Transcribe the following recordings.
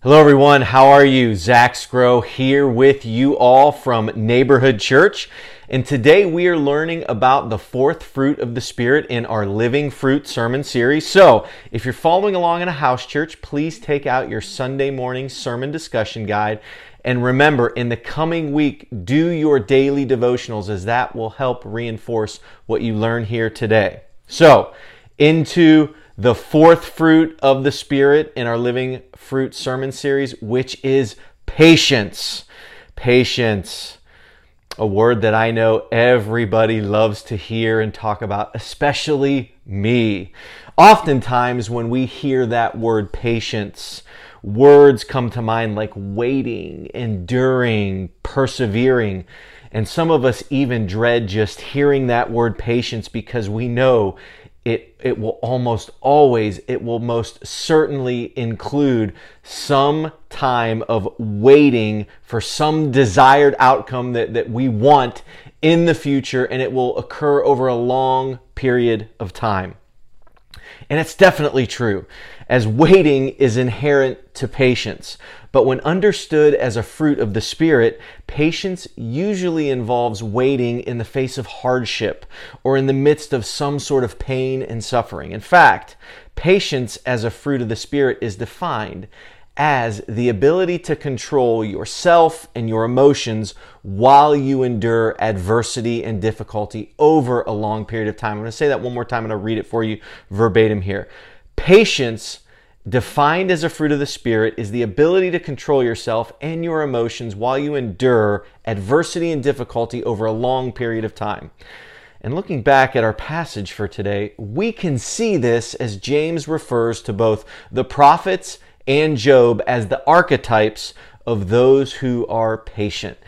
Hello, everyone. How are you? Zac Sgro here with you all from Neighborhood Church. And today we are learning about the fourth fruit of the Spirit in our Living Fruit sermon series. So, if you're following along in a house church, please take out your Sunday morning sermon discussion guide. And remember, in the coming week, do your daily devotionals as that will help reinforce what you learn here today. So, into the fourth fruit of the Spirit in our Living Fruit sermon series, which is patience. Patience. A word that I know everybody loves to hear and talk about, especially me. Oftentimes, when we hear that word patience, words come to mind like waiting, enduring, persevering. And some of us even dread just hearing that word patience because we know it it will almost always it will most certainly include some time of waiting for some desired outcome that, that we want in the future and it will occur over a long period of time and it's definitely true as waiting is inherent to patience. But when understood as a fruit of the Spirit, patience usually involves waiting in the face of hardship or in the midst of some sort of pain and suffering. In fact, patience as a fruit of the Spirit is defined as the ability to control yourself and your emotions while you endure adversity and difficulty over a long period of time. I'm going to say that one more time and I'll read it for you verbatim here. Patience, defined as a fruit of the Spirit, is the ability to control yourself and your emotions while you endure adversity and difficulty over a long period of time. And looking back at our passage for today, we can see this as James refers to both the prophets and Job as the archetypes of those who are patient.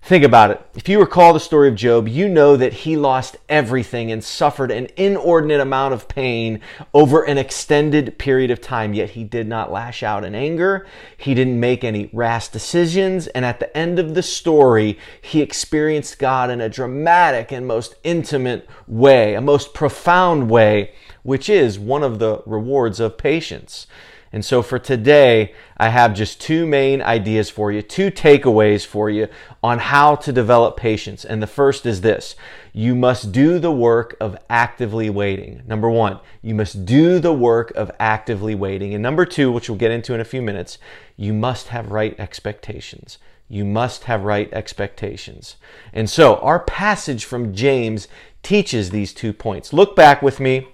Think about it. If you recall the story of Job, you know that he lost everything and suffered an inordinate amount of pain over an extended period of time, yet he did not lash out in anger. He didn't make any rash decisions. And at the end of the story, he experienced God in a dramatic and most intimate way, a most profound way, which is one of the rewards of patience. And so for today, I have just two main ideas for you, two takeaways for you on how to develop patience. And the first is this you must do the work of actively waiting. Number one, you must do the work of actively waiting. And number two, which we'll get into in a few minutes, you must have right expectations. You must have right expectations. And so our passage from James teaches these two points. Look back with me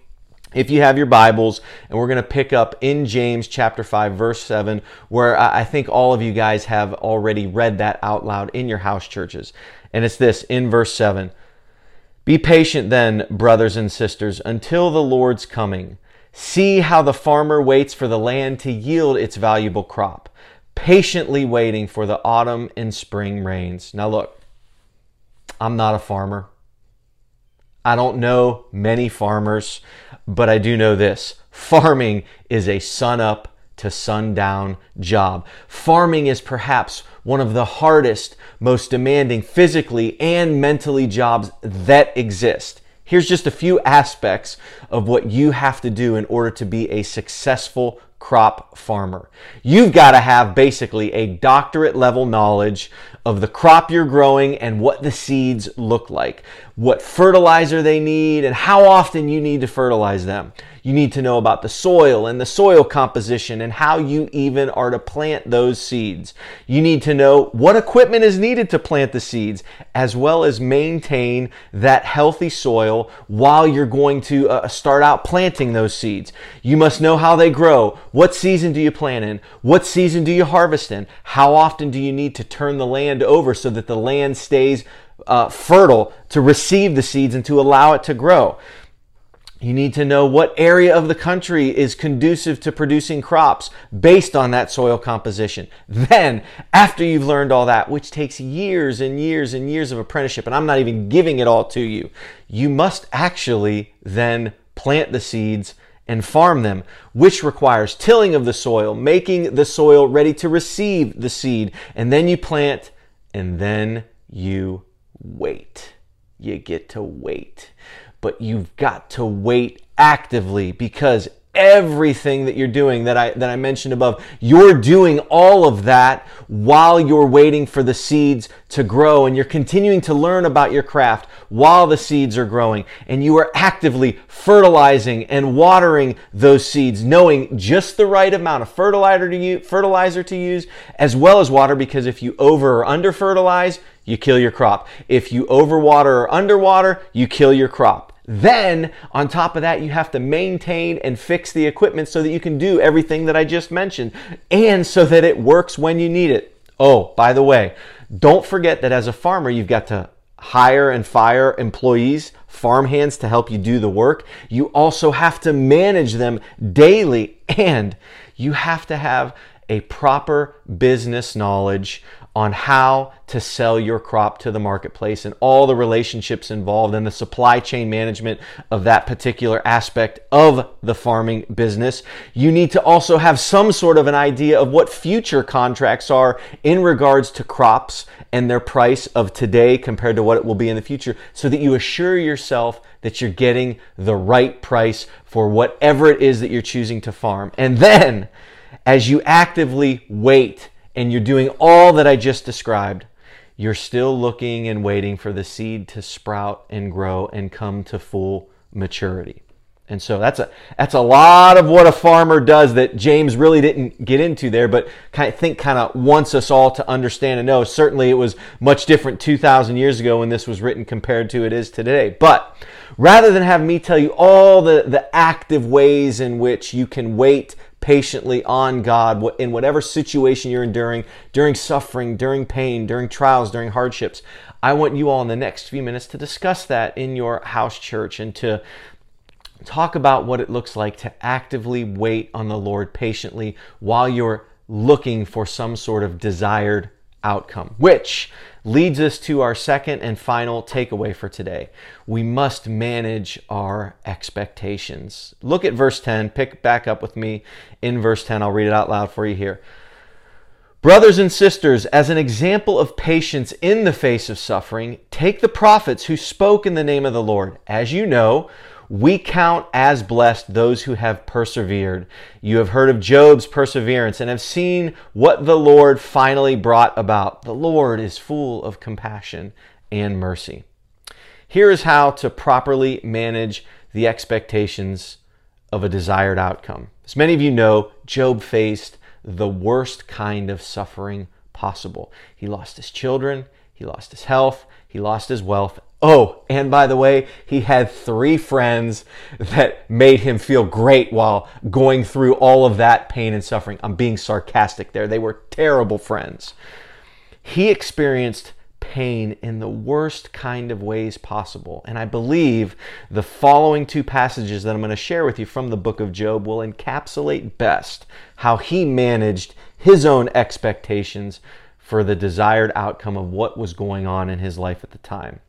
if you have your Bibles, and we're going to pick up in James chapter 5, verse 7, where I think all of you guys have already read that out loud in your house churches. And it's this in verse 7 Be patient then, brothers and sisters, until the Lord's coming. See how the farmer waits for the land to yield its valuable crop, patiently waiting for the autumn and spring rains. Now, look, I'm not a farmer. I don't know many farmers, but I do know this farming is a sun up to sundown job. Farming is perhaps one of the hardest, most demanding physically and mentally jobs that exist. Here's just a few aspects of what you have to do in order to be a successful crop farmer. You've got to have basically a doctorate level knowledge of the crop you're growing and what the seeds look like, what fertilizer they need, and how often you need to fertilize them. You need to know about the soil and the soil composition and how you even are to plant those seeds. You need to know what equipment is needed to plant the seeds, as well as maintain that healthy soil while you're going to uh, start out planting those seeds. You must know how they grow. What season do you plant in? What season do you harvest in? How often do you need to turn the land over so that the land stays uh, fertile to receive the seeds and to allow it to grow? You need to know what area of the country is conducive to producing crops based on that soil composition. Then, after you've learned all that, which takes years and years and years of apprenticeship, and I'm not even giving it all to you, you must actually then plant the seeds and farm them, which requires tilling of the soil, making the soil ready to receive the seed, and then you plant, and then you wait. You get to wait but you've got to wait actively because everything that you're doing that I that I mentioned above. You're doing all of that while you're waiting for the seeds to grow and you're continuing to learn about your craft while the seeds are growing and you are actively fertilizing and watering those seeds knowing just the right amount of fertilizer to use, fertilizer to use as well as water because if you over or under fertilize you kill your crop. If you overwater or underwater, you kill your crop. Then, on top of that, you have to maintain and fix the equipment so that you can do everything that I just mentioned and so that it works when you need it. Oh, by the way, don't forget that as a farmer, you've got to hire and fire employees, farm hands to help you do the work. You also have to manage them daily and you have to have a proper business knowledge on how to sell your crop to the marketplace and all the relationships involved and the supply chain management of that particular aspect of the farming business. You need to also have some sort of an idea of what future contracts are in regards to crops and their price of today compared to what it will be in the future so that you assure yourself that you're getting the right price for whatever it is that you're choosing to farm. And then as you actively wait and you're doing all that I just described, you're still looking and waiting for the seed to sprout and grow and come to full maturity. And so that's a that's a lot of what a farmer does that James really didn't get into there, but I think kind of wants us all to understand and know. Certainly, it was much different 2,000 years ago when this was written compared to it is today. But rather than have me tell you all the the active ways in which you can wait patiently on God in whatever situation you're enduring, during suffering, during pain, during trials, during hardships. I want you all in the next few minutes to discuss that in your house church and to talk about what it looks like to actively wait on the Lord patiently while you're looking for some sort of desired outcome, which leads us to our second and final takeaway for today. We must manage our expectations. Look at verse 10. Pick back up with me in verse 10. I'll read it out loud for you here. Brothers and sisters, as an example of patience in the face of suffering, take the prophets who spoke in the name of the Lord. As you know, we count as blessed those who have persevered. You have heard of Job's perseverance and have seen what the Lord finally brought about. The Lord is full of compassion and mercy. Here is how to properly manage the expectations of a desired outcome. As many of you know, Job faced the worst kind of suffering possible. He lost his children, he lost his health, he lost his wealth, Oh, and by the way, he had three friends that made him feel great while going through all of that pain and suffering. I'm being sarcastic there. They were terrible friends. He experienced pain in the worst kind of ways possible. And I believe the following two passages that I'm going to share with you from the book of Job will encapsulate best how he managed his own expectations for the desired outcome of what was going on in his life at the time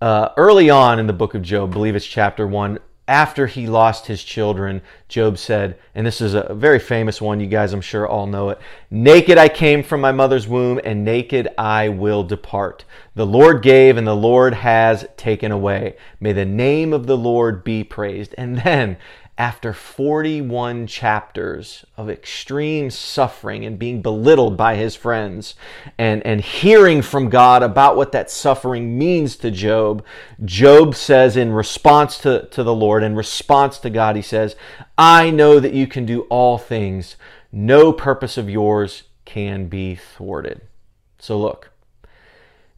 uh, early on in the book of Job, believe it's chapter one, after he lost his children, Job said, and this is a very famous one, you guys I'm sure all know it Naked I came from my mother's womb, and naked I will depart. The Lord gave, and the Lord has taken away. May the name of the Lord be praised. And then, after 41 chapters of extreme suffering and being belittled by his friends and, and hearing from God about what that suffering means to Job, Job says in response to, to the Lord, in response to God, he says, I know that you can do all things. No purpose of yours can be thwarted. So look,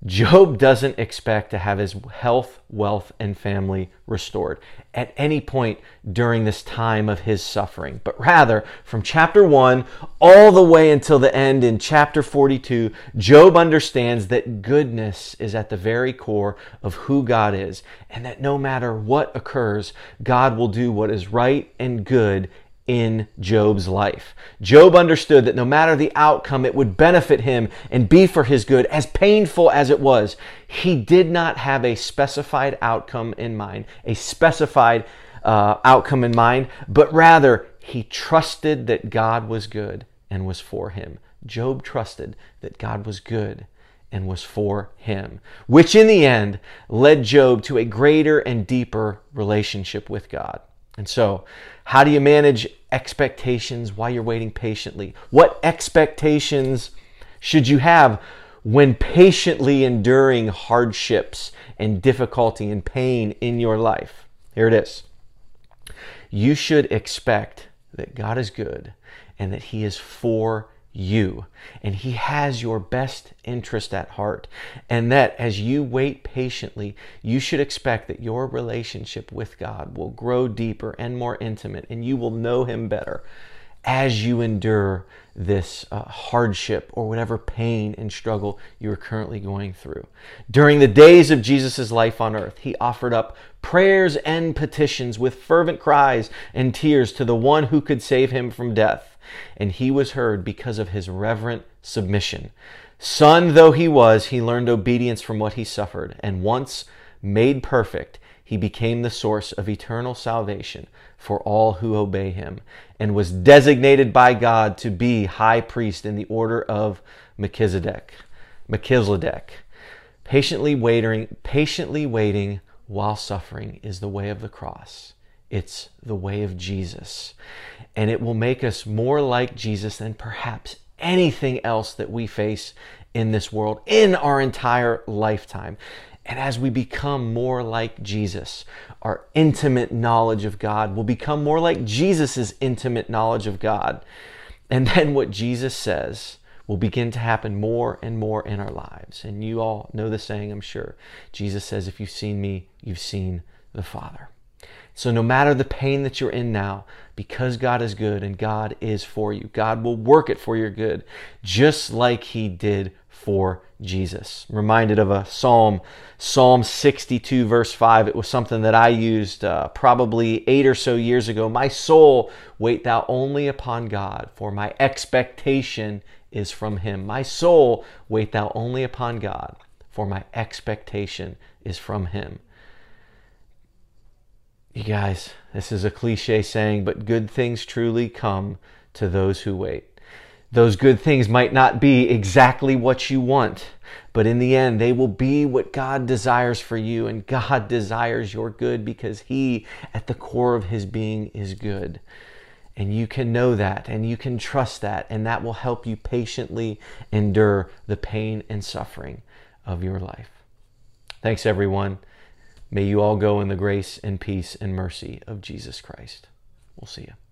Job doesn't expect to have his health, wealth, and family restored at any point during this time of his suffering, but rather from chapter 1 all the way until the end in chapter 42, Job understands that goodness is at the very core of who God is, and that no matter what occurs, God will do what is right and good in Job's life. Job understood that no matter the outcome, it would benefit him and be for his good, as painful as it was. He did not have a specified outcome in mind, a specified uh, outcome in mind, but rather he trusted that God was good and was for him. Job trusted that God was good and was for him, which in the end led Job to a greater and deeper relationship with God. And so, how do you manage expectations while you're waiting patiently? What expectations should you have when patiently enduring hardships and difficulty and pain in your life? Here it is. You should expect that God is good and that He is for you. And He has your best interest at heart. And that as you wait patiently, you should expect that your relationship with God will grow deeper and more intimate, and you will know Him better as you endure this uh, hardship or whatever pain and struggle you are currently going through. During the days of Jesus' life on earth, he offered up prayers and petitions with fervent cries and tears to the one who could save him from death and he was heard because of his reverent submission. Son though he was, he learned obedience from what he suffered, and once made perfect, he became the source of eternal salvation for all who obey him, and was designated by God to be high priest in the order of Melchizedek. Melchizedek. Patiently waiting, patiently waiting while suffering is the way of the cross. It's the way of Jesus. And it will make us more like Jesus than perhaps anything else that we face in this world in our entire lifetime. And as we become more like Jesus, our intimate knowledge of God will become more like Jesus' intimate knowledge of God. And then what Jesus says will begin to happen more and more in our lives. And you all know the saying, I'm sure. Jesus says, If you've seen me, you've seen the Father. So, no matter the pain that you're in now, because God is good and God is for you, God will work it for your good, just like He did for Jesus. I'm reminded of a psalm, Psalm 62, verse 5. It was something that I used uh, probably eight or so years ago. My soul, wait thou only upon God, for my expectation is from Him. My soul, wait thou only upon God, for my expectation is from Him. You guys, this is a cliche saying, but good things truly come to those who wait. Those good things might not be exactly what you want, but in the end, they will be what God desires for you. And God desires your good because He, at the core of His being, is good. And you can know that and you can trust that, and that will help you patiently endure the pain and suffering of your life. Thanks, everyone. May you all go in the grace and peace and mercy of Jesus Christ. We'll see you.